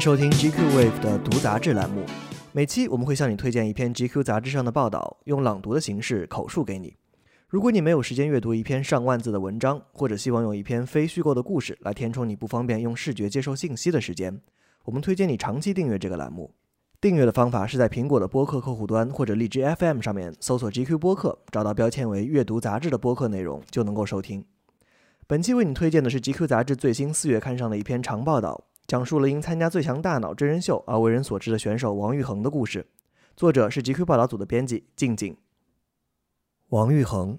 迎收听 GQ Wave 的读杂志栏目。每期我们会向你推荐一篇 GQ 杂志上的报道，用朗读的形式口述给你。如果你没有时间阅读一篇上万字的文章，或者希望用一篇非虚构的故事来填充你不方便用视觉接受信息的时间，我们推荐你长期订阅这个栏目。订阅的方法是在苹果的播客客户端或者荔枝 FM 上面搜索 GQ 播客，找到标签为阅读杂志的播客内容就能够收听。本期为你推荐的是 GQ 杂志最新四月刊上的一篇长报道。讲述了因参加《最强大脑》真人秀而为人所知的选手王昱珩的故事。作者是 GQ 报道组的编辑静静。王昱珩，《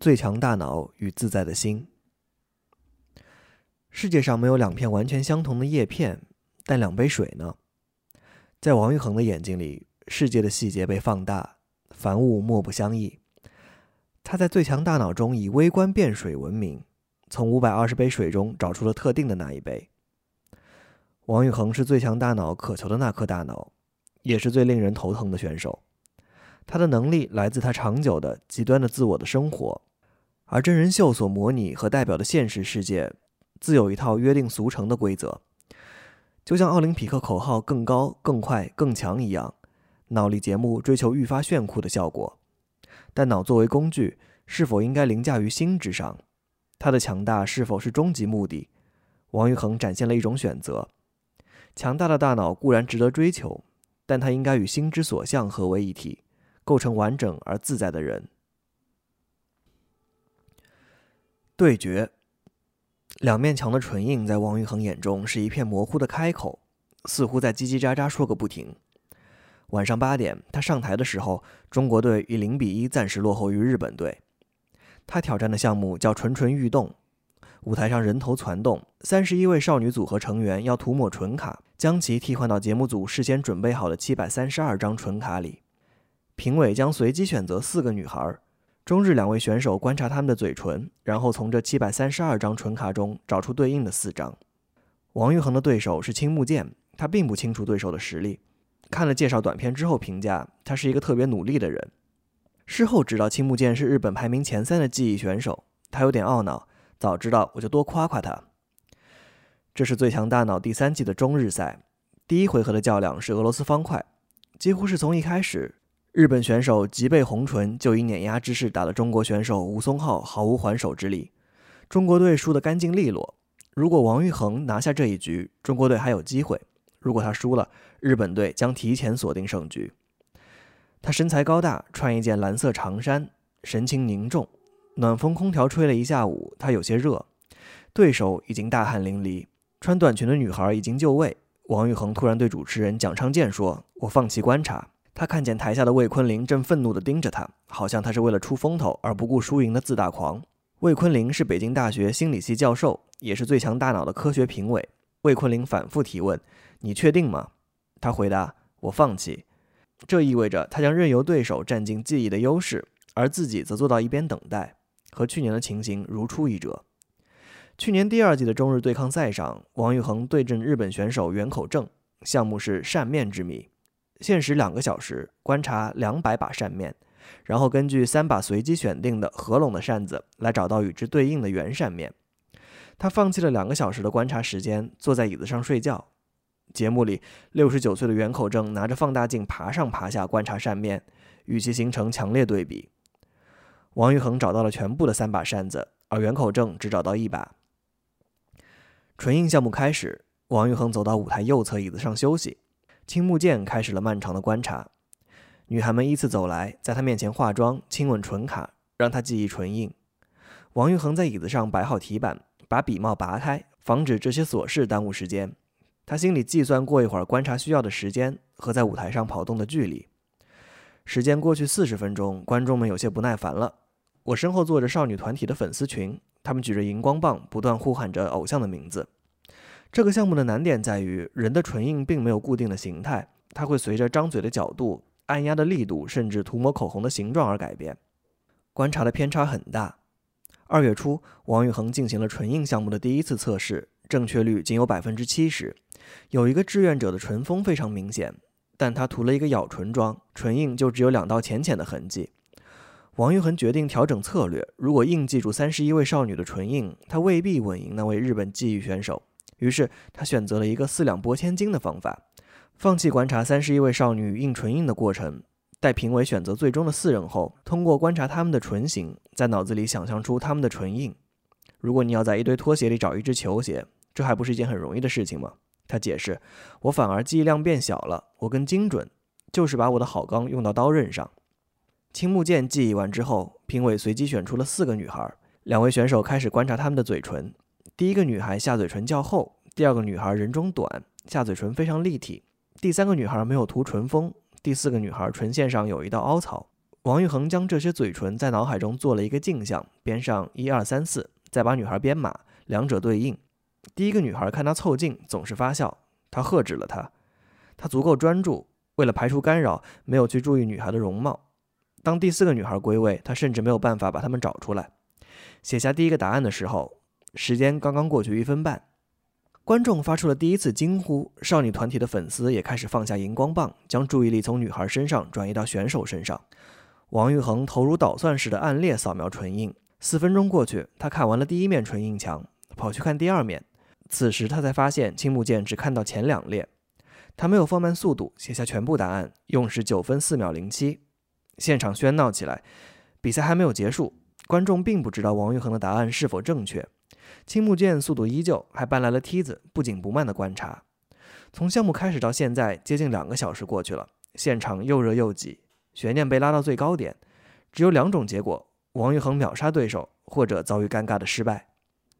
最强大脑与自在的心》。世界上没有两片完全相同的叶片，但两杯水呢？在王昱珩的眼睛里，世界的细节被放大，凡物莫不相异。他在《最强大脑》中以微观变水闻名，从五百二十杯水中找出了特定的那一杯。王昱珩是最强大脑渴求的那颗大脑，也是最令人头疼的选手。他的能力来自他长久的极端的自我的生活，而真人秀所模拟和代表的现实世界，自有一套约定俗成的规则。就像奥林匹克口号“更高、更快、更强”一样，脑力节目追求愈发炫酷的效果。但脑作为工具，是否应该凌驾于心之上？它的强大是否是终极目的？王昱珩展现了一种选择。强大的大脑固然值得追求，但它应该与心之所向合为一体，构成完整而自在的人。对决，两面墙的唇印在王昱珩眼中是一片模糊的开口，似乎在叽叽喳喳说个不停。晚上八点，他上台的时候，中国队以零比一暂时落后于日本队。他挑战的项目叫“蠢蠢欲动”。舞台上人头攒动，三十一位少女组合成员要涂抹唇卡，将其替换到节目组事先准备好的七百三十二张唇卡里。评委将随机选择四个女孩，中日两位选手观察她们的嘴唇，然后从这七百三十二张唇卡中找出对应的四张。王昱珩的对手是青木健，他并不清楚对手的实力。看了介绍短片之后，评价他是一个特别努力的人。事后知道青木健是日本排名前三的记忆选手，他有点懊恼。早知道我就多夸夸他。这是最强大脑第三季的中日赛，第一回合的较量是俄罗斯方块，几乎是从一开始，日本选手吉备红唇就以碾压之势打了中国选手吴松浩毫无还手之力，中国队输得干净利落。如果王昱珩拿下这一局，中国队还有机会；如果他输了，日本队将提前锁定胜局。他身材高大，穿一件蓝色长衫，神情凝重。暖风空调吹了一下午，他有些热。对手已经大汗淋漓，穿短裙的女孩已经就位。王昱珩突然对主持人蒋昌建说：“我放弃观察。”他看见台下的魏坤林正愤怒地盯着他，好像他是为了出风头而不顾输赢的自大狂。魏坤林是北京大学心理系教授，也是最强大脑的科学评委。魏坤林反复提问：“你确定吗？”他回答：“我放弃。”这意味着他将任由对手占尽记忆的优势，而自己则坐到一边等待。和去年的情形如出一辙。去年第二季的中日对抗赛上，王昱珩对阵日本选手原口正，项目是扇面之谜，限时两个小时观察两百把扇面，然后根据三把随机选定的合拢的扇子来找到与之对应的圆扇面。他放弃了两个小时的观察时间，坐在椅子上睡觉。节目里，六十九岁的原口正拿着放大镜爬上爬下观察扇面，与其形成强烈对比。王昱珩找到了全部的三把扇子，而袁口正只找到一把。唇印项目开始，王昱珩走到舞台右侧椅子上休息。青木健开始了漫长的观察，女孩们依次走来，在他面前化妆、亲吻唇卡，让他记忆唇印。王昱珩在椅子上摆好题板，把笔帽拔开，防止这些琐事耽误时间。他心里计算过一会儿观察需要的时间和在舞台上跑动的距离。时间过去四十分钟，观众们有些不耐烦了。我身后坐着少女团体的粉丝群，他们举着荧光棒，不断呼喊着偶像的名字。这个项目的难点在于，人的唇印并没有固定的形态，它会随着张嘴的角度、按压的力度，甚至涂抹口红的形状而改变。观察的偏差很大。二月初，王昱珩进行了唇印项目的第一次测试，正确率仅有百分之七十。有一个志愿者的唇峰非常明显。但他涂了一个咬唇妆，唇印就只有两道浅浅的痕迹。王昱珩决定调整策略，如果硬记住三十一位少女的唇印，他未必稳赢那位日本记忆选手。于是他选择了一个四两拨千斤的方法，放弃观察三十一位少女印唇印的过程。待评委选择最终的四人后，通过观察他们的唇形，在脑子里想象出他们的唇印。如果你要在一堆拖鞋里找一只球鞋，这还不是一件很容易的事情吗？他解释：“我反而记忆量变小了，我更精准，就是把我的好钢用到刀刃上。”青木剑记忆完之后，评委随机选出了四个女孩，两位选手开始观察她们的嘴唇。第一个女孩下嘴唇较厚，第二个女孩人中短，下嘴唇非常立体，第三个女孩没有涂唇峰。第四个女孩唇线上有一道凹槽。王玉衡将这些嘴唇在脑海中做了一个镜像，编上一二三四，再把女孩编码，两者对应。第一个女孩看他凑近，总是发笑。他喝止了她。他足够专注，为了排除干扰，没有去注意女孩的容貌。当第四个女孩归位，他甚至没有办法把她们找出来。写下第一个答案的时候，时间刚刚过去一分半。观众发出了第一次惊呼，少女团体的粉丝也开始放下荧光棒，将注意力从女孩身上转移到选手身上。王玉衡投入捣蒜似的按列扫描唇印，四分钟过去，他看完了第一面唇印墙，跑去看第二面。此时他才发现青木剑只看到前两列，他没有放慢速度，写下全部答案，用时九分四秒零七。现场喧闹起来，比赛还没有结束，观众并不知道王玉衡的答案是否正确。青木剑速度依旧，还搬来了梯子，不紧不慢地观察。从项目开始到现在，接近两个小时过去了，现场又热又挤，悬念被拉到最高点。只有两种结果：王玉恒秒杀对手，或者遭遇尴尬的失败。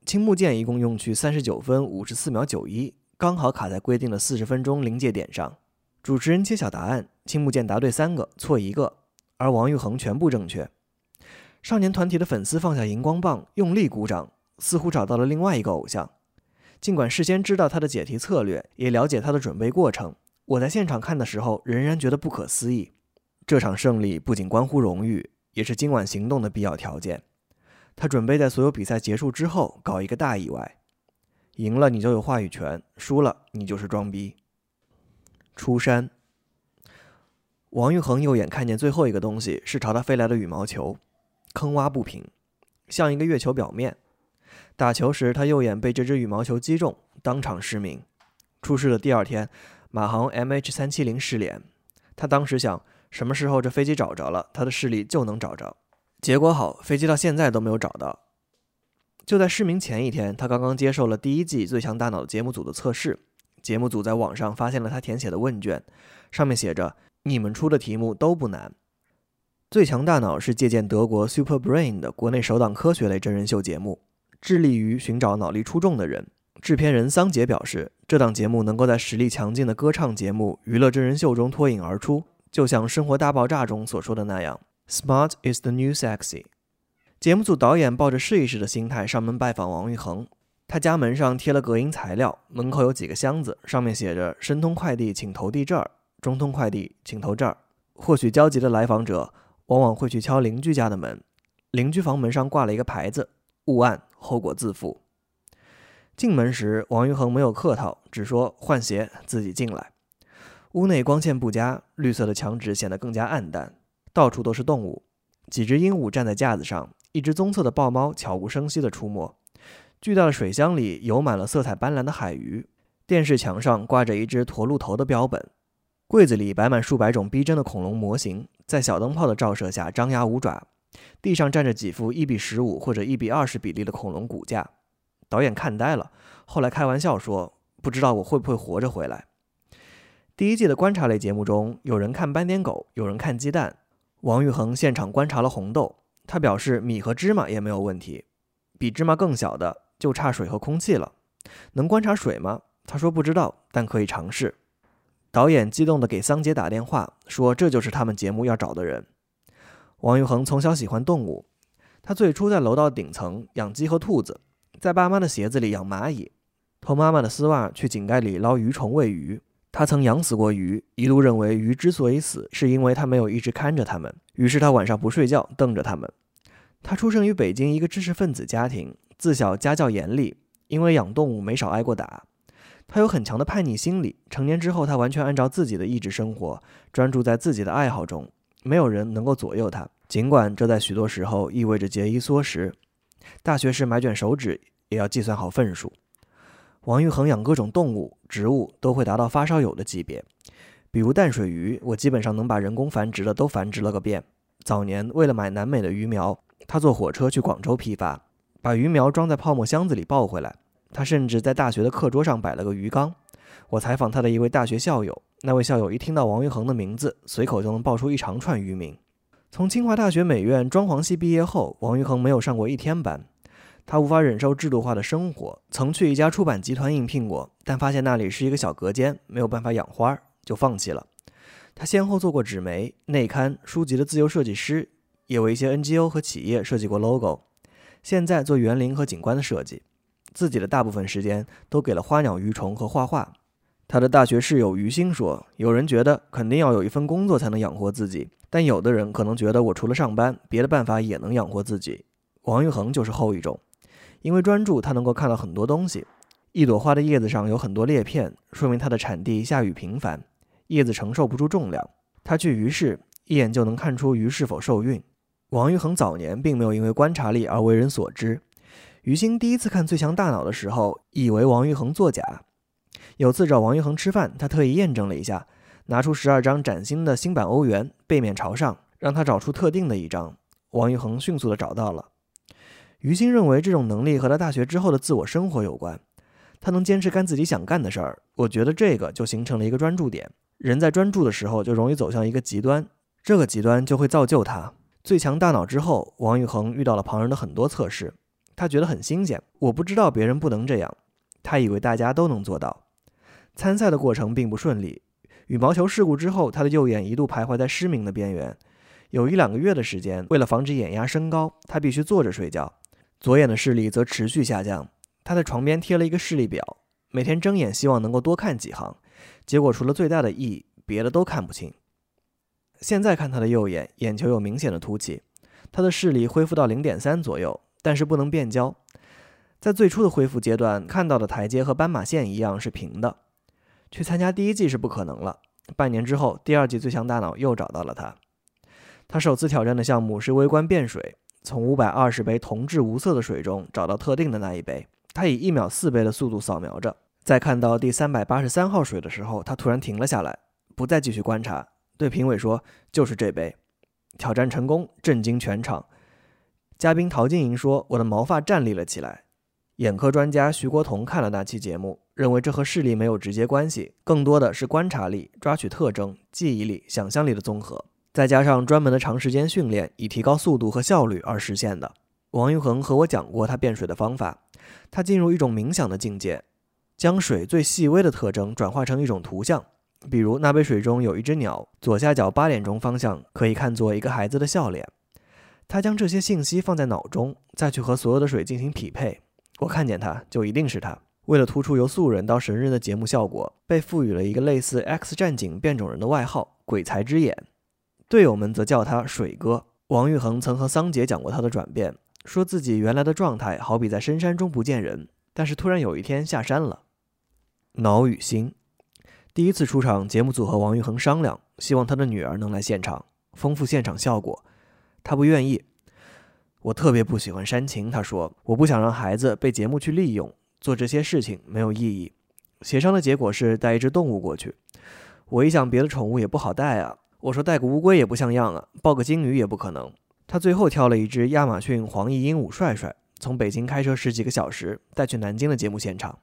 青木剑一共用去三十九分五十四秒九一，刚好卡在规定的四十分钟临界点上。主持人揭晓答案，青木剑答对三个，错一个，而王玉衡全部正确。少年团体的粉丝放下荧光棒，用力鼓掌。似乎找到了另外一个偶像，尽管事先知道他的解题策略，也了解他的准备过程，我在现场看的时候仍然觉得不可思议。这场胜利不仅关乎荣誉，也是今晚行动的必要条件。他准备在所有比赛结束之后搞一个大意外，赢了你就有话语权，输了你就是装逼。出山，王玉恒右眼看见最后一个东西是朝他飞来的羽毛球，坑洼不平，像一个月球表面。打球时，他右眼被这只羽毛球击中，当场失明。出事的第二天，马航 MH 三七零失联。他当时想，什么时候这飞机找着了，他的视力就能找着。结果好，飞机到现在都没有找到。就在失明前一天，他刚刚接受了第一季《最强大脑》节目组的测试。节目组在网上发现了他填写的问卷，上面写着：“你们出的题目都不难。”《最强大脑》是借鉴德国 Super Brain 的国内首档科学类真人秀节目。致力于寻找脑力出众的人。制片人桑杰表示，这档节目能够在实力强劲的歌唱节目、娱乐真人秀中脱颖而出，就像《生活大爆炸》中所说的那样：“Smart is the new sexy。”节目组导演抱着试一试的心态上门拜访王玉衡，他家门上贴了隔音材料，门口有几个箱子，上面写着“申通快递，请投递这儿；中通快递，请投这儿。”或许焦急的来访者往往会去敲邻居家的门，邻居房门上挂了一个牌子。勿按，后果自负。进门时，王玉恒没有客套，只说换鞋，自己进来。屋内光线不佳，绿色的墙纸显得更加暗淡，到处都是动物。几只鹦鹉站在架子上，一只棕色的豹猫悄无声息地出没。巨大的水箱里游满了色彩斑斓的海鱼。电视墙上挂着一只驼鹿头的标本。柜子里摆满数百种逼真的恐龙模型，在小灯泡的照射下张牙舞爪。地上站着几副一比十五或者一比二十比例的恐龙骨架，导演看呆了。后来开玩笑说：“不知道我会不会活着回来。”第一季的观察类节目中，有人看斑点狗，有人看鸡蛋。王玉恒现场观察了红豆，他表示米和芝麻也没有问题，比芝麻更小的就差水和空气了。能观察水吗？他说不知道，但可以尝试。导演激动地给桑杰打电话，说这就是他们节目要找的人。王玉恒从小喜欢动物，他最初在楼道顶层养鸡和兔子，在爸妈的鞋子里养蚂蚁，偷妈妈的丝袜去井盖里捞鱼虫喂鱼。他曾养死过鱼，一度认为鱼之所以死，是因为他没有一直看着它们，于是他晚上不睡觉，瞪着它们。他出生于北京一个知识分子家庭，自小家教严厉，因为养动物没少挨过打。他有很强的叛逆心理，成年之后他完全按照自己的意志生活，专注在自己的爱好中。没有人能够左右他，尽管这在许多时候意味着节衣缩食。大学时买卷手指也要计算好份数。王玉恒养各种动物、植物都会达到发烧友的级别，比如淡水鱼，我基本上能把人工繁殖的都繁殖了个遍。早年为了买南美的鱼苗，他坐火车去广州批发，把鱼苗装在泡沫箱子里抱回来。他甚至在大学的课桌上摆了个鱼缸。我采访他的一位大学校友，那位校友一听到王玉衡的名字，随口就能报出一长串鱼名。从清华大学美院装潢系毕业后，王玉衡没有上过一天班。他无法忍受制度化的生活，曾去一家出版集团应聘过，但发现那里是一个小隔间，没有办法养花，就放弃了。他先后做过纸媒、内刊、书籍的自由设计师，也为一些 NGO 和企业设计过 logo。现在做园林和景观的设计，自己的大部分时间都给了花鸟鱼虫和画画。他的大学室友于心说：“有人觉得肯定要有一份工作才能养活自己，但有的人可能觉得我除了上班，别的办法也能养活自己。”王玉恒就是后一种。因为专注，他能够看到很多东西。一朵花的叶子上有很多裂片，说明它的产地下雨频繁，叶子承受不住重量。他去鱼市，一眼就能看出鱼是否受孕。王玉恒早年并没有因为观察力而为人所知。于心第一次看《最强大脑》的时候，以为王玉衡作假。有次找王玉衡吃饭，他特意验证了一下，拿出十二张崭新的新版欧元，背面朝上，让他找出特定的一张。王玉衡迅速地找到了。于心认为这种能力和他大学之后的自我生活有关，他能坚持干自己想干的事儿。我觉得这个就形成了一个专注点。人在专注的时候就容易走向一个极端，这个极端就会造就他。最强大脑之后，王玉衡遇到了旁人的很多测试，他觉得很新鲜。我不知道别人不能这样，他以为大家都能做到。参赛的过程并不顺利，羽毛球事故之后，他的右眼一度徘徊在失明的边缘，有一两个月的时间，为了防止眼压升高，他必须坐着睡觉。左眼的视力则持续下降，他在床边贴了一个视力表，每天睁眼希望能够多看几行，结果除了最大的 E，别的都看不清。现在看他的右眼，眼球有明显的凸起，他的视力恢复到零点三左右，但是不能变焦。在最初的恢复阶段，看到的台阶和斑马线一样是平的。去参加第一季是不可能了。半年之后，第二季《最强大脑》又找到了他。他首次挑战的项目是微观变水。从五百二十杯同质无色的水中找到特定的那一杯，他以一秒四杯的速度扫描着。在看到第三百八十三号水的时候，他突然停了下来，不再继续观察，对评委说：“就是这杯。”挑战成功，震惊全场。嘉宾陶晶莹说：“我的毛发站立了起来。”眼科专家徐国同看了那期节目，认为这和视力没有直接关系，更多的是观察力、抓取特征、记忆力、想象力的综合。再加上专门的长时间训练，以提高速度和效率而实现的。王玉衡和我讲过他变水的方法，他进入一种冥想的境界，将水最细微的特征转化成一种图像。比如那杯水中有一只鸟，左下角八点钟方向可以看作一个孩子的笑脸。他将这些信息放在脑中，再去和所有的水进行匹配。我看见他就一定是他。为了突出由素人到神人的节目效果，被赋予了一个类似 X 战警变种人的外号——鬼才之眼。队友们则叫他水哥。王玉衡曾和桑杰讲过他的转变，说自己原来的状态好比在深山中不见人，但是突然有一天下山了。脑与心，第一次出场，节目组和王玉衡商量，希望他的女儿能来现场，丰富现场效果。他不愿意。我特别不喜欢煽情，他说我不想让孩子被节目去利用，做这些事情没有意义。协商的结果是带一只动物过去。我一想，别的宠物也不好带啊。我说带个乌龟也不像样啊，抱个鲸鱼也不可能。他最后挑了一只亚马逊黄翼鹦鹉帅帅，从北京开车十几个小时带去南京的节目现场。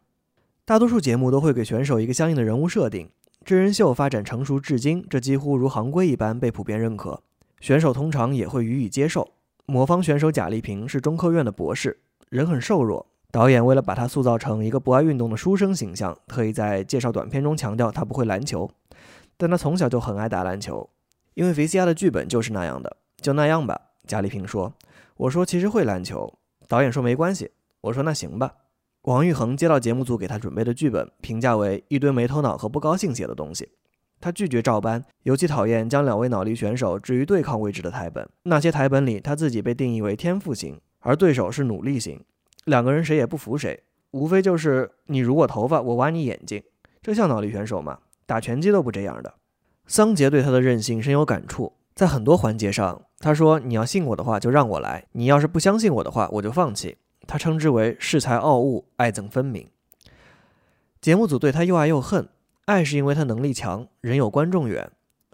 大多数节目都会给选手一个相应的人物设定，真人秀发展成熟至今，这几乎如行规一般被普遍认可，选手通常也会予以接受。魔方选手贾丽萍是中科院的博士，人很瘦弱，导演为了把她塑造成一个不爱运动的书生形象，特意在介绍短片中强调她不会篮球。但他从小就很爱打篮球，因为 VCR 的剧本就是那样的。就那样吧，贾丽萍说。我说其实会篮球，导演说没关系。我说那行吧。王玉衡接到节目组给他准备的剧本，评价为一堆没头脑和不高兴写的东西。他拒绝照搬，尤其讨厌将两位脑力选手置于对抗位置的台本。那些台本里，他自己被定义为天赋型，而对手是努力型，两个人谁也不服谁，无非就是你如果头发，我挖你眼睛，这像脑力选手吗？打拳击都不这样的。桑杰对他的任性深有感触，在很多环节上，他说：“你要信我的话，就让我来；你要是不相信我的话，我就放弃。”他称之为恃才傲物，爱憎分明。节目组对他又爱又恨，爱是因为他能力强，人有观众缘；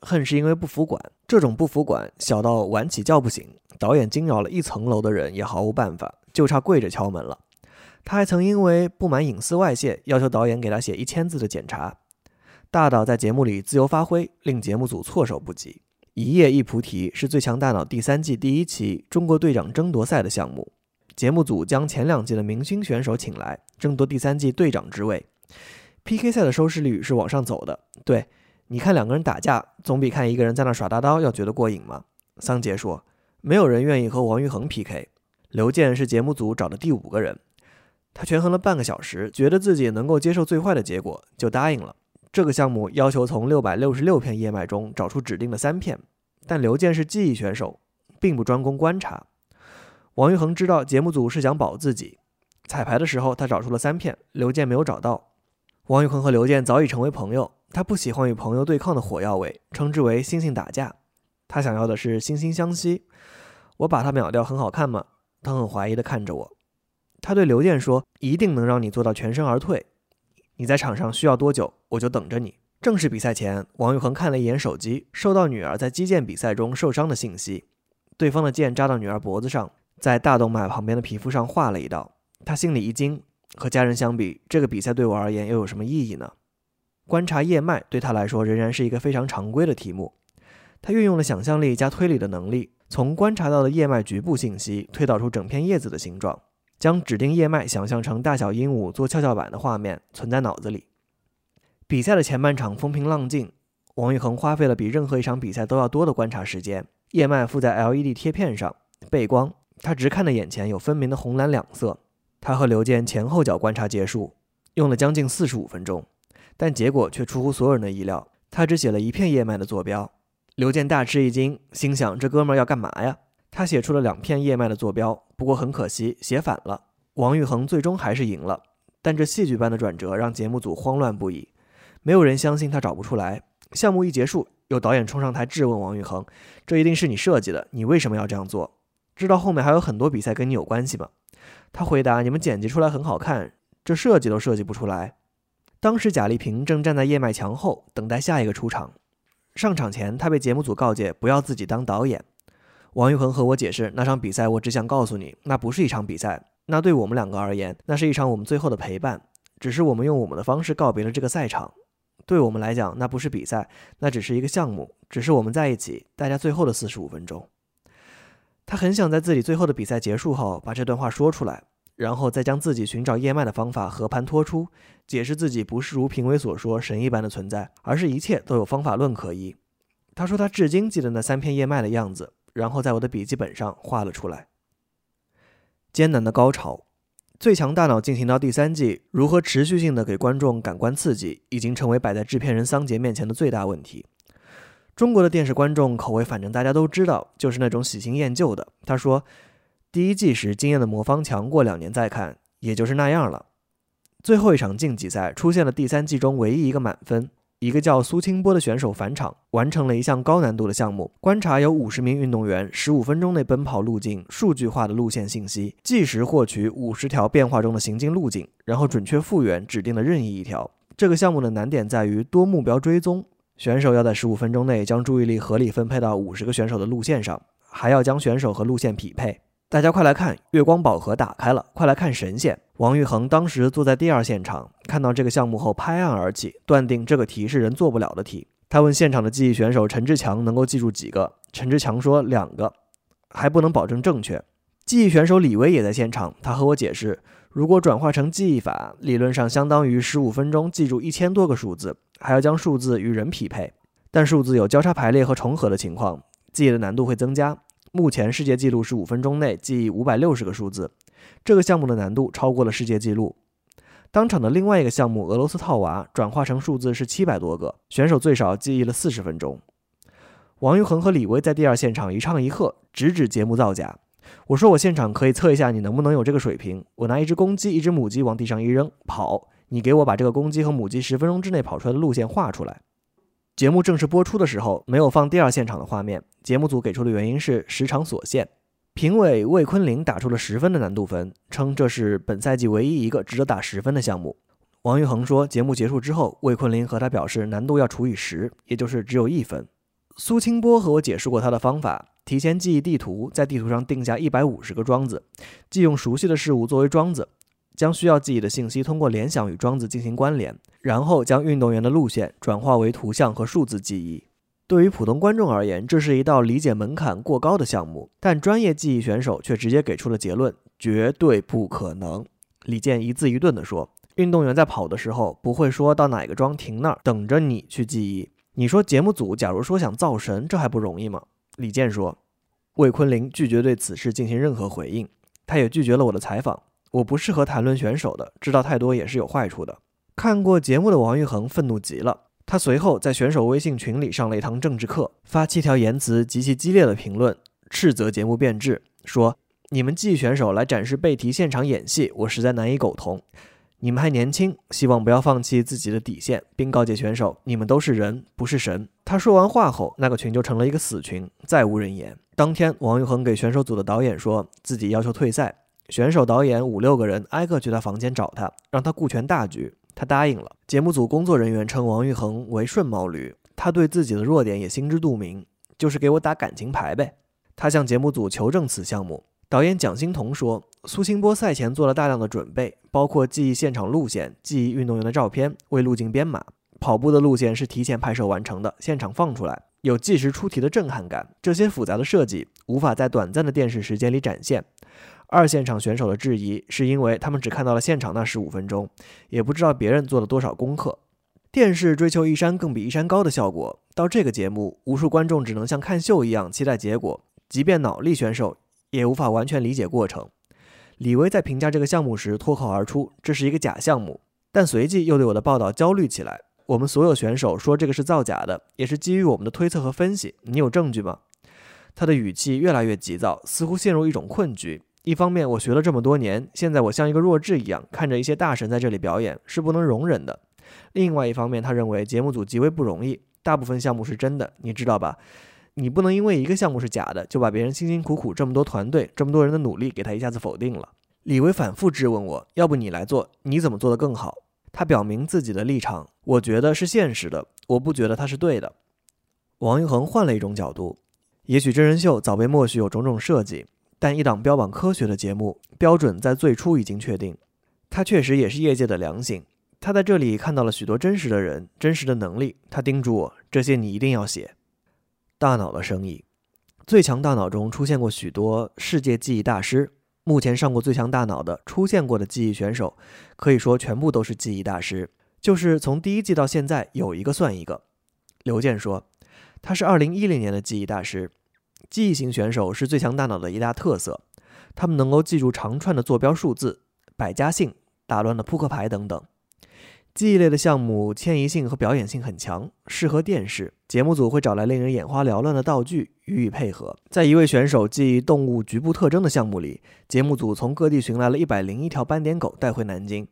恨是因为不服管。这种不服管，小到晚起叫不醒，导演惊扰了一层楼的人也毫无办法，就差跪着敲门了。他还曾因为不满隐私外泄，要求导演给他写一千字的检查，大到在节目里自由发挥，令节目组措手不及。一夜一菩提是最强大脑第三季第一期中国队长争夺赛的项目，节目组将前两季的明星选手请来争夺第三季队长之位。PK 赛的收视率是往上走的，对，你看两个人打架，总比看一个人在那耍大刀要觉得过瘾吗？桑杰说，没有人愿意和王昱珩 PK。刘健是节目组找的第五个人。他权衡了半个小时，觉得自己能够接受最坏的结果，就答应了。这个项目要求从六百六十六片叶脉中找出指定的三片，但刘健是记忆选手，并不专攻观察。王昱珩知道节目组是想保自己，彩排的时候他找出了三片，刘健没有找到。王昱珩和刘健早已成为朋友，他不喜欢与朋友对抗的火药味，称之为“猩猩打架”。他想要的是惺惺相惜。我把他秒掉很好看吗？他很怀疑地看着我。他对刘健说：“一定能让你做到全身而退。你在场上需要多久，我就等着你。”正式比赛前，王昱珩看了一眼手机，收到女儿在击剑比赛中受伤的信息。对方的剑扎到女儿脖子上，在大动脉旁边的皮肤上划了一道。他心里一惊，和家人相比，这个比赛对我而言又有什么意义呢？观察叶脉对他来说仍然是一个非常常规的题目。他运用了想象力加推理的能力，从观察到的叶脉局部信息推导出整片叶子的形状。将指定叶脉想象成大小鹦鹉做跷跷板的画面存在脑子里。比赛的前半场风平浪静，王昱珩花费了比任何一场比赛都要多的观察时间。叶脉附在 LED 贴片上，背光，他直看的眼前有分明的红蓝两色。他和刘健前后脚观察结束，用了将近四十五分钟，但结果却出乎所有人的意料。他只写了一片叶脉的坐标。刘健大吃一惊，心想：这哥们儿要干嘛呀？他写出了两片叶脉的坐标。不过很可惜，写反了。王昱珩最终还是赢了，但这戏剧般的转折让节目组慌乱不已。没有人相信他找不出来。项目一结束，有导演冲上台质问王昱珩：“这一定是你设计的，你为什么要这样做？知道后面还有很多比赛跟你有关系吗？”他回答：“你们剪辑出来很好看，这设计都设计不出来。”当时贾丽萍正站在叶脉墙后等待下一个出场。上场前，他被节目组告诫不要自己当导演。王昱珩和我解释，那场比赛我只想告诉你，那不是一场比赛。那对我们两个而言，那是一场我们最后的陪伴。只是我们用我们的方式告别了这个赛场。对我们来讲，那不是比赛，那只是一个项目，只是我们在一起，大家最后的四十五分钟。他很想在自己最后的比赛结束后把这段话说出来，然后再将自己寻找叶脉的方法和盘托出，解释自己不是如评委所说神一般的存在，而是一切都有方法论可依。他说他至今记得那三片叶脉的样子。然后在我的笔记本上画了出来。艰难的高潮，《最强大脑》进行到第三季，如何持续性的给观众感官刺激，已经成为摆在制片人桑杰面前的最大问题。中国的电视观众口味，反正大家都知道，就是那种喜新厌旧的。他说，第一季时惊艳的魔方强，过两年再看，也就是那样了。最后一场晋级赛出现了第三季中唯一一个满分。一个叫苏清波的选手返场，完成了一项高难度的项目，观察有五十名运动员十五分钟内奔跑路径数据化的路线信息，计时获取五十条变化中的行进路径，然后准确复原指定的任意一条。这个项目的难点在于多目标追踪，选手要在十五分钟内将注意力合理分配到五十个选手的路线上，还要将选手和路线匹配。大家快来看，月光宝盒打开了！快来看神仙！王昱珩当时坐在第二现场，看到这个项目后拍案而起，断定这个题是人做不了的题。他问现场的记忆选手陈志强能够记住几个？陈志强说两个，还不能保证正确。记忆选手李威也在现场，他和我解释，如果转化成记忆法，理论上相当于十五分钟记住一千多个数字，还要将数字与人匹配，但数字有交叉排列和重合的情况，记忆的难度会增加。目前世界纪录是五分钟内记忆五百六十个数字，这个项目的难度超过了世界纪录。当场的另外一个项目俄罗斯套娃转化成数字是七百多个，选手最少记忆了四十分钟。王昱珩和李威在第二现场一唱一和，直指节目造假。我说我现场可以测一下你能不能有这个水平。我拿一只公鸡、一只母鸡往地上一扔，跑，你给我把这个公鸡和母鸡十分钟之内跑出来的路线画出来。节目正式播出的时候，没有放第二现场的画面。节目组给出的原因是时长所限。评委魏坤林打出了十分的难度分，称这是本赛季唯一一个值得打十分的项目。王玉恒说，节目结束之后，魏坤林和他表示难度要除以十，也就是只有一分。苏清波和我解释过他的方法：提前记忆地图，在地图上定下一百五十个桩子，既用熟悉的事物作为桩子，将需要记忆的信息通过联想与桩子进行关联，然后将运动员的路线转化为图像和数字记忆。对于普通观众而言，这是一道理解门槛过高的项目，但专业记忆选手却直接给出了结论：绝对不可能。李健一字一顿地说。运动员在跑的时候不会说到哪个桩停那儿等着你去记忆。你说节目组假如说想造神，这还不容易吗？李健说。魏坤林拒绝对此事进行任何回应，他也拒绝了我的采访。我不适合谈论选手的，知道太多也是有坏处的。看过节目的王玉衡愤怒极了，他随后在选手微信群里上了一堂政治课，发七条言辞极其激烈的评论，斥责节目变质，说你们记选手来展示背题现场演戏，我实在难以苟同。你们还年轻，希望不要放弃自己的底线，并告诫选手：你们都是人，不是神。他说完话后，那个群就成了一个死群，再无人言。当天，王玉衡给选手组的导演说自己要求退赛，选手、导演五六个人挨个去他房间找他，让他顾全大局。他答应了。节目组工作人员称王玉衡为顺毛驴，他对自己的弱点也心知肚明，就是给我打感情牌呗。他向节目组求证此项目。导演蒋欣彤说：“苏清波赛前做了大量的准备，包括记忆现场路线、记忆运动员的照片，为路径编码。跑步的路线是提前拍摄完成的，现场放出来，有计时出题的震撼感。这些复杂的设计无法在短暂的电视时间里展现。二现场选手的质疑是因为他们只看到了现场那十五分钟，也不知道别人做了多少功课。电视追求一山更比一山高的效果，到这个节目，无数观众只能像看秀一样期待结果，即便脑力选手。”也无法完全理解过程。李威在评价这个项目时脱口而出：“这是一个假项目。”但随即又对我的报道焦虑起来。我们所有选手说这个是造假的，也是基于我们的推测和分析。你有证据吗？他的语气越来越急躁，似乎陷入一种困局。一方面，我学了这么多年，现在我像一个弱智一样看着一些大神在这里表演，是不能容忍的。另外一方面，他认为节目组极为不容易，大部分项目是真的，你知道吧？你不能因为一个项目是假的，就把别人辛辛苦苦这么多团队、这么多人的努力给他一下子否定了。李维反复质问我：“要不你来做，你怎么做得更好？”他表明自己的立场，我觉得是现实的，我不觉得他是对的。王玉恒换了一种角度，也许真人秀早被默许有种种设计，但一档标榜科学的节目，标准在最初已经确定。他确实也是业界的良心，他在这里看到了许多真实的人、真实的能力。他叮嘱我：“这些你一定要写。”大脑的生意，最强大脑中出现过许多世界记忆大师。目前上过最强大脑的出现过的记忆选手，可以说全部都是记忆大师。就是从第一季到现在，有一个算一个。刘健说，他是2010年的记忆大师。记忆型选手是最强大脑的一大特色，他们能够记住长串的坐标数字、百家姓、打乱的扑克牌等等。记忆类的项目迁移性和表演性很强，适合电视节目组会找来令人眼花缭乱的道具予以配合。在一位选手记忆动物局部特征的项目里，节目组从各地寻来了一百零一条斑点狗带回南京，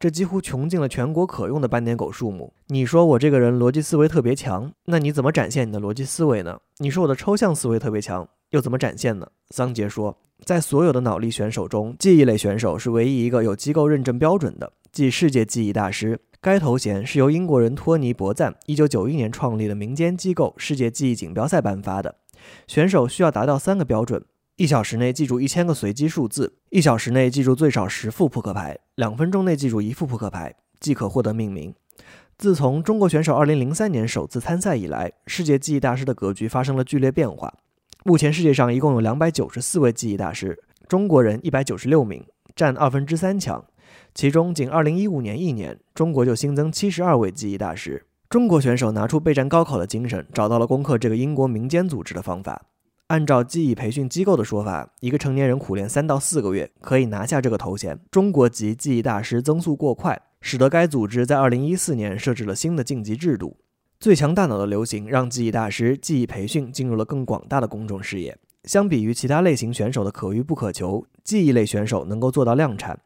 这几乎穷尽了全国可用的斑点狗数目。你说我这个人逻辑思维特别强，那你怎么展现你的逻辑思维呢？你说我的抽象思维特别强，又怎么展现呢？桑杰说，在所有的脑力选手中，记忆类选手是唯一一个有机构认证标准的。即世界记忆大师，该头衔是由英国人托尼·博赞1991年创立的民间机构世界记忆锦标赛颁发的。选手需要达到三个标准：一小时内记住一千个随机数字，一小时内记住最少十副扑克牌，两分钟内记住一副扑克牌，即可获得命名。自从中国选手2003年首次参赛以来，世界记忆大师的格局发生了剧烈变化。目前世界上一共有294位记忆大师，中国人196名，占二分之三强。其中，仅2015年一年，中国就新增72位记忆大师。中国选手拿出备战高考的精神，找到了攻克这个英国民间组织的方法。按照记忆培训机构的说法，一个成年人苦练三到四个月可以拿下这个头衔。中国籍记忆大师增速过快，使得该组织在2014年设置了新的晋级制度。最强大脑的流行，让记忆大师记忆培训进入了更广大的公众视野。相比于其他类型选手的可遇不可求，记忆类选手能够做到量产。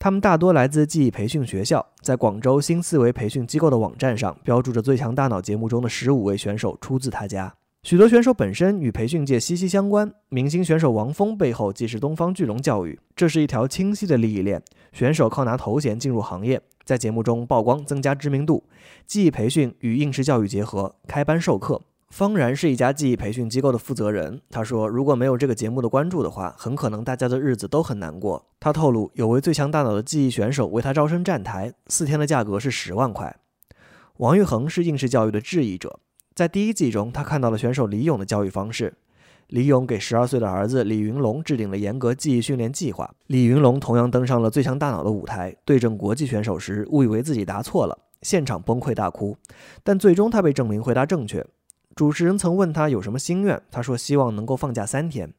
他们大多来自记忆培训学校，在广州新思维培训机构的网站上标注着“最强大脑”节目中的十五位选手出自他家。许多选手本身与培训界息息相关，明星选手王峰背后既是东方巨龙教育，这是一条清晰的利益链。选手靠拿头衔进入行业，在节目中曝光增加知名度，记忆培训与应试教育结合，开班授课。方然是一家记忆培训机构的负责人，他说：“如果没有这个节目的关注的话，很可能大家的日子都很难过。”他透露，有位最强大脑的记忆选手为他招生站台，四天的价格是十万块。王玉恒是应试教育的质疑者。在第一季中，他看到了选手李勇的教育方式。李勇给十二岁的儿子李云龙制定了严格记忆训练计划。李云龙同样登上了最强大脑的舞台，对阵国际选手时，误以为自己答错了，现场崩溃大哭。但最终他被证明回答正确。主持人曾问他有什么心愿，他说希望能够放假三天。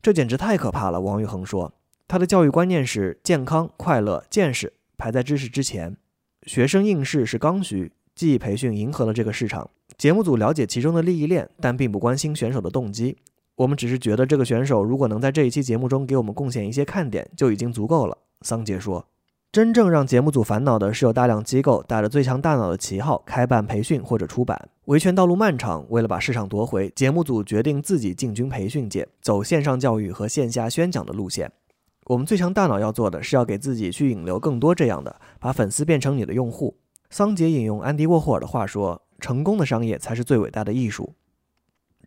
这简直太可怕了，王玉恒说。他的教育观念是健康、快乐、见识排在知识之前，学生应试是刚需。记忆培训迎合了这个市场，节目组了解其中的利益链，但并不关心选手的动机。我们只是觉得这个选手如果能在这一期节目中给我们贡献一些看点，就已经足够了。桑杰说：“真正让节目组烦恼的是，有大量机构打着最强大脑的旗号开办培训或者出版。维权道路漫长，为了把市场夺回，节目组决定自己进军培训界，走线上教育和线下宣讲的路线。我们最强大脑要做的是要给自己去引流更多这样的，把粉丝变成你的用户。”桑杰引用安迪沃霍尔的话说：“成功的商业才是最伟大的艺术。”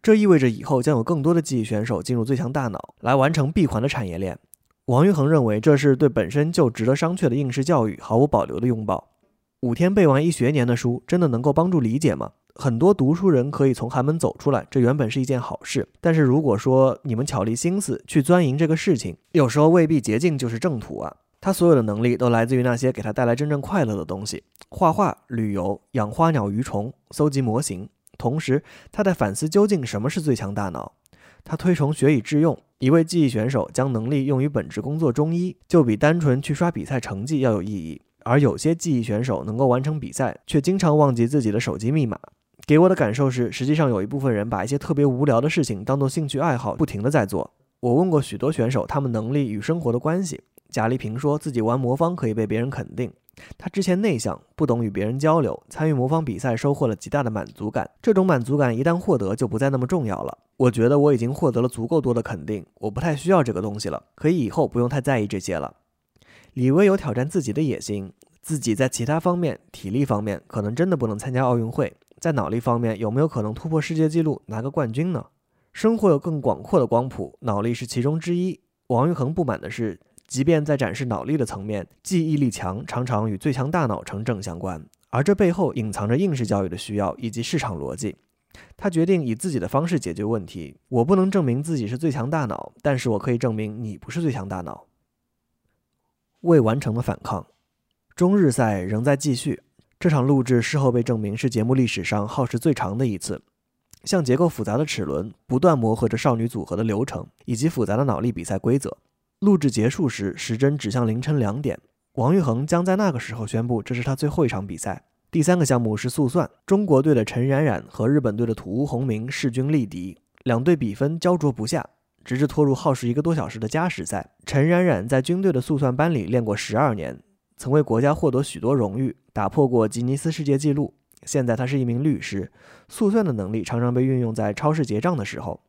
这意味着以后将有更多的记忆选手进入最强大脑，来完成闭环的产业链。王玉恒认为，这是对本身就值得商榷的应试教育毫无保留的拥抱。五天背完一学年的书，真的能够帮助理解吗？很多读书人可以从寒门走出来，这原本是一件好事。但是如果说你们巧立心思去钻营这个事情，有时候未必捷径就是正途啊。他所有的能力都来自于那些给他带来真正快乐的东西：画画、旅游、养花鸟鱼虫、搜集模型。同时，他在反思究竟什么是最强大脑。他推崇学以致用。一位技艺选手将能力用于本职工作中医，就比单纯去刷比赛成绩要有意义。而有些技艺选手能够完成比赛，却经常忘记自己的手机密码。给我的感受是，实际上有一部分人把一些特别无聊的事情当做兴趣爱好，不停地在做。我问过许多选手，他们能力与生活的关系。贾立平说自己玩魔方可以被别人肯定。他之前内向，不懂与别人交流，参与魔方比赛收获了极大的满足感。这种满足感一旦获得，就不再那么重要了。我觉得我已经获得了足够多的肯定，我不太需要这个东西了，可以以后不用太在意这些了。李威有挑战自己的野心，自己在其他方面，体力方面可能真的不能参加奥运会，在脑力方面有没有可能突破世界纪录拿个冠军呢？生活有更广阔的光谱，脑力是其中之一。王玉恒不满的是。即便在展示脑力的层面，记忆力强常常与最强大脑成正相关，而这背后隐藏着应试教育的需要以及市场逻辑。他决定以自己的方式解决问题。我不能证明自己是最强大脑，但是我可以证明你不是最强大脑。未完成的反抗，中日赛仍在继续。这场录制事后被证明是节目历史上耗时最长的一次。像结构复杂的齿轮，不断磨合着少女组合的流程，以及复杂的脑力比赛规则。录制结束时，时针指向凌晨两点。王玉恒将在那个时候宣布，这是他最后一场比赛。第三个项目是速算，中国队的陈冉冉和日本队的土屋宏明势均力敌，两队比分焦灼不下，直至拖入耗时一个多小时的加时赛。陈冉冉在军队的速算班里练过十二年，曾为国家获得许多荣誉，打破过吉尼斯世界纪录。现在他是一名律师，速算的能力常常被运用在超市结账的时候。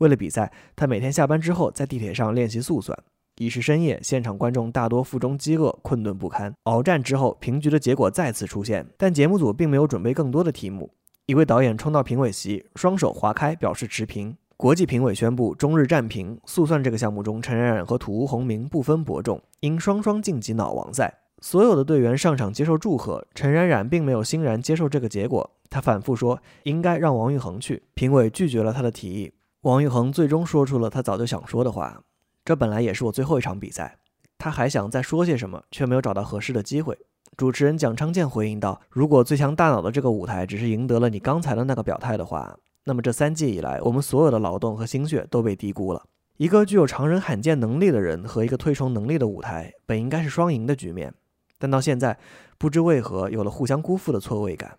为了比赛，他每天下班之后在地铁上练习速算。已是深夜，现场观众大多腹中饥饿，困顿不堪。鏖战之后，平局的结果再次出现，但节目组并没有准备更多的题目。一位导演冲到评委席，双手划开，表示持平。国际评委宣布中日战平。速算这个项目中，陈冉冉和土屋宏明不分伯仲，因双双晋级脑王赛。所有的队员上场接受祝贺，陈冉冉并没有欣然接受这个结果，他反复说应该让王昱珩去。评委拒绝了他的提议。王玉恒最终说出了他早就想说的话：“这本来也是我最后一场比赛。”他还想再说些什么，却没有找到合适的机会。主持人蒋昌建回应道：“如果最强大脑的这个舞台只是赢得了你刚才的那个表态的话，那么这三季以来，我们所有的劳动和心血都被低估了。一个具有常人罕见能力的人和一个推崇能力的舞台，本应该是双赢的局面，但到现在，不知为何有了互相辜负的错位感。”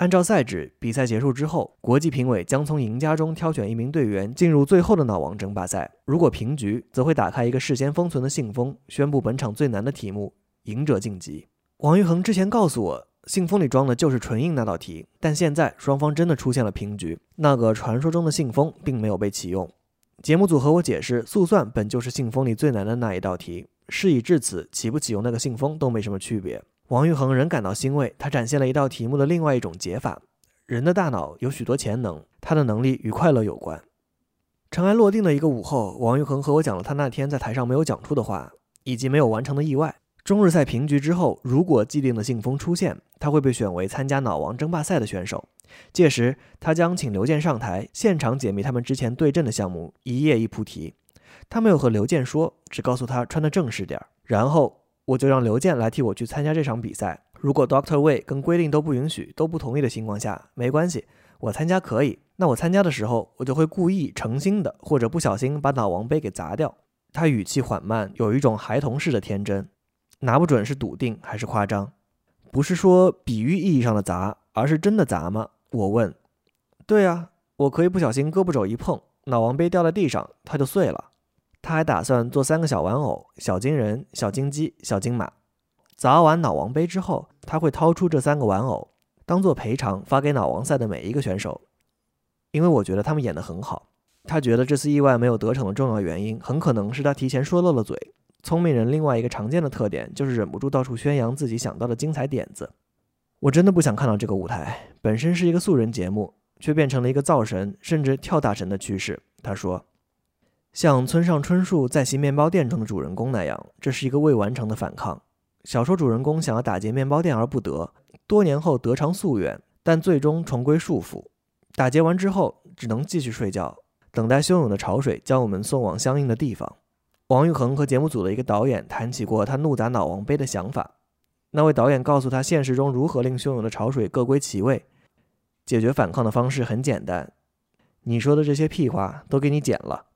按照赛制，比赛结束之后，国际评委将从赢家中挑选一名队员进入最后的脑王争霸赛。如果平局，则会打开一个事先封存的信封，宣布本场最难的题目，赢者晋级。王玉恒之前告诉我，信封里装的就是纯印那道题，但现在双方真的出现了平局，那个传说中的信封并没有被启用。节目组和我解释，速算本就是信封里最难的那一道题，事已至此，启不启用那个信封都没什么区别。王玉衡仍感到欣慰，他展现了一道题目的另外一种解法。人的大脑有许多潜能，他的能力与快乐有关。尘埃落定的一个午后，王玉衡和我讲了他那天在台上没有讲出的话，以及没有完成的意外。中日赛平局之后，如果既定的信封出现，他会被选为参加脑王争霸赛的选手。届时，他将请刘健上台，现场解密他们之前对阵的项目，一页一菩提。他没有和刘健说，只告诉他穿的正式点儿，然后。我就让刘健来替我去参加这场比赛。如果 Doctor Wei 跟规定都不允许、都不同意的情况下，没关系，我参加可以。那我参加的时候，我就会故意诚心的，或者不小心把脑王杯给砸掉。他语气缓慢，有一种孩童式的天真，拿不准是笃定还是夸张。不是说比喻意义上的砸，而是真的砸吗？我问。对啊，我可以不小心胳膊肘一碰，脑王杯掉在地上，它就碎了。他还打算做三个小玩偶：小金人、小金鸡、小金马。砸完脑王杯之后，他会掏出这三个玩偶，当做赔偿发给脑王赛的每一个选手。因为我觉得他们演得很好。他觉得这次意外没有得逞的重要原因，很可能是他提前说漏了嘴。聪明人另外一个常见的特点就是忍不住到处宣扬自己想到的精彩点子。我真的不想看到这个舞台，本身是一个素人节目，却变成了一个造神甚至跳大神的趋势。他说。像村上春树在其面包店中的主人公那样，这是一个未完成的反抗。小说主人公想要打劫面包店而不得，多年后得偿夙愿，但最终重归束缚。打劫完之后，只能继续睡觉，等待汹涌的潮水将我们送往相应的地方。王玉衡和节目组的一个导演谈起过他怒砸脑王杯的想法。那位导演告诉他，现实中如何令汹涌的潮水各归其位。解决反抗的方式很简单，你说的这些屁话都给你剪了。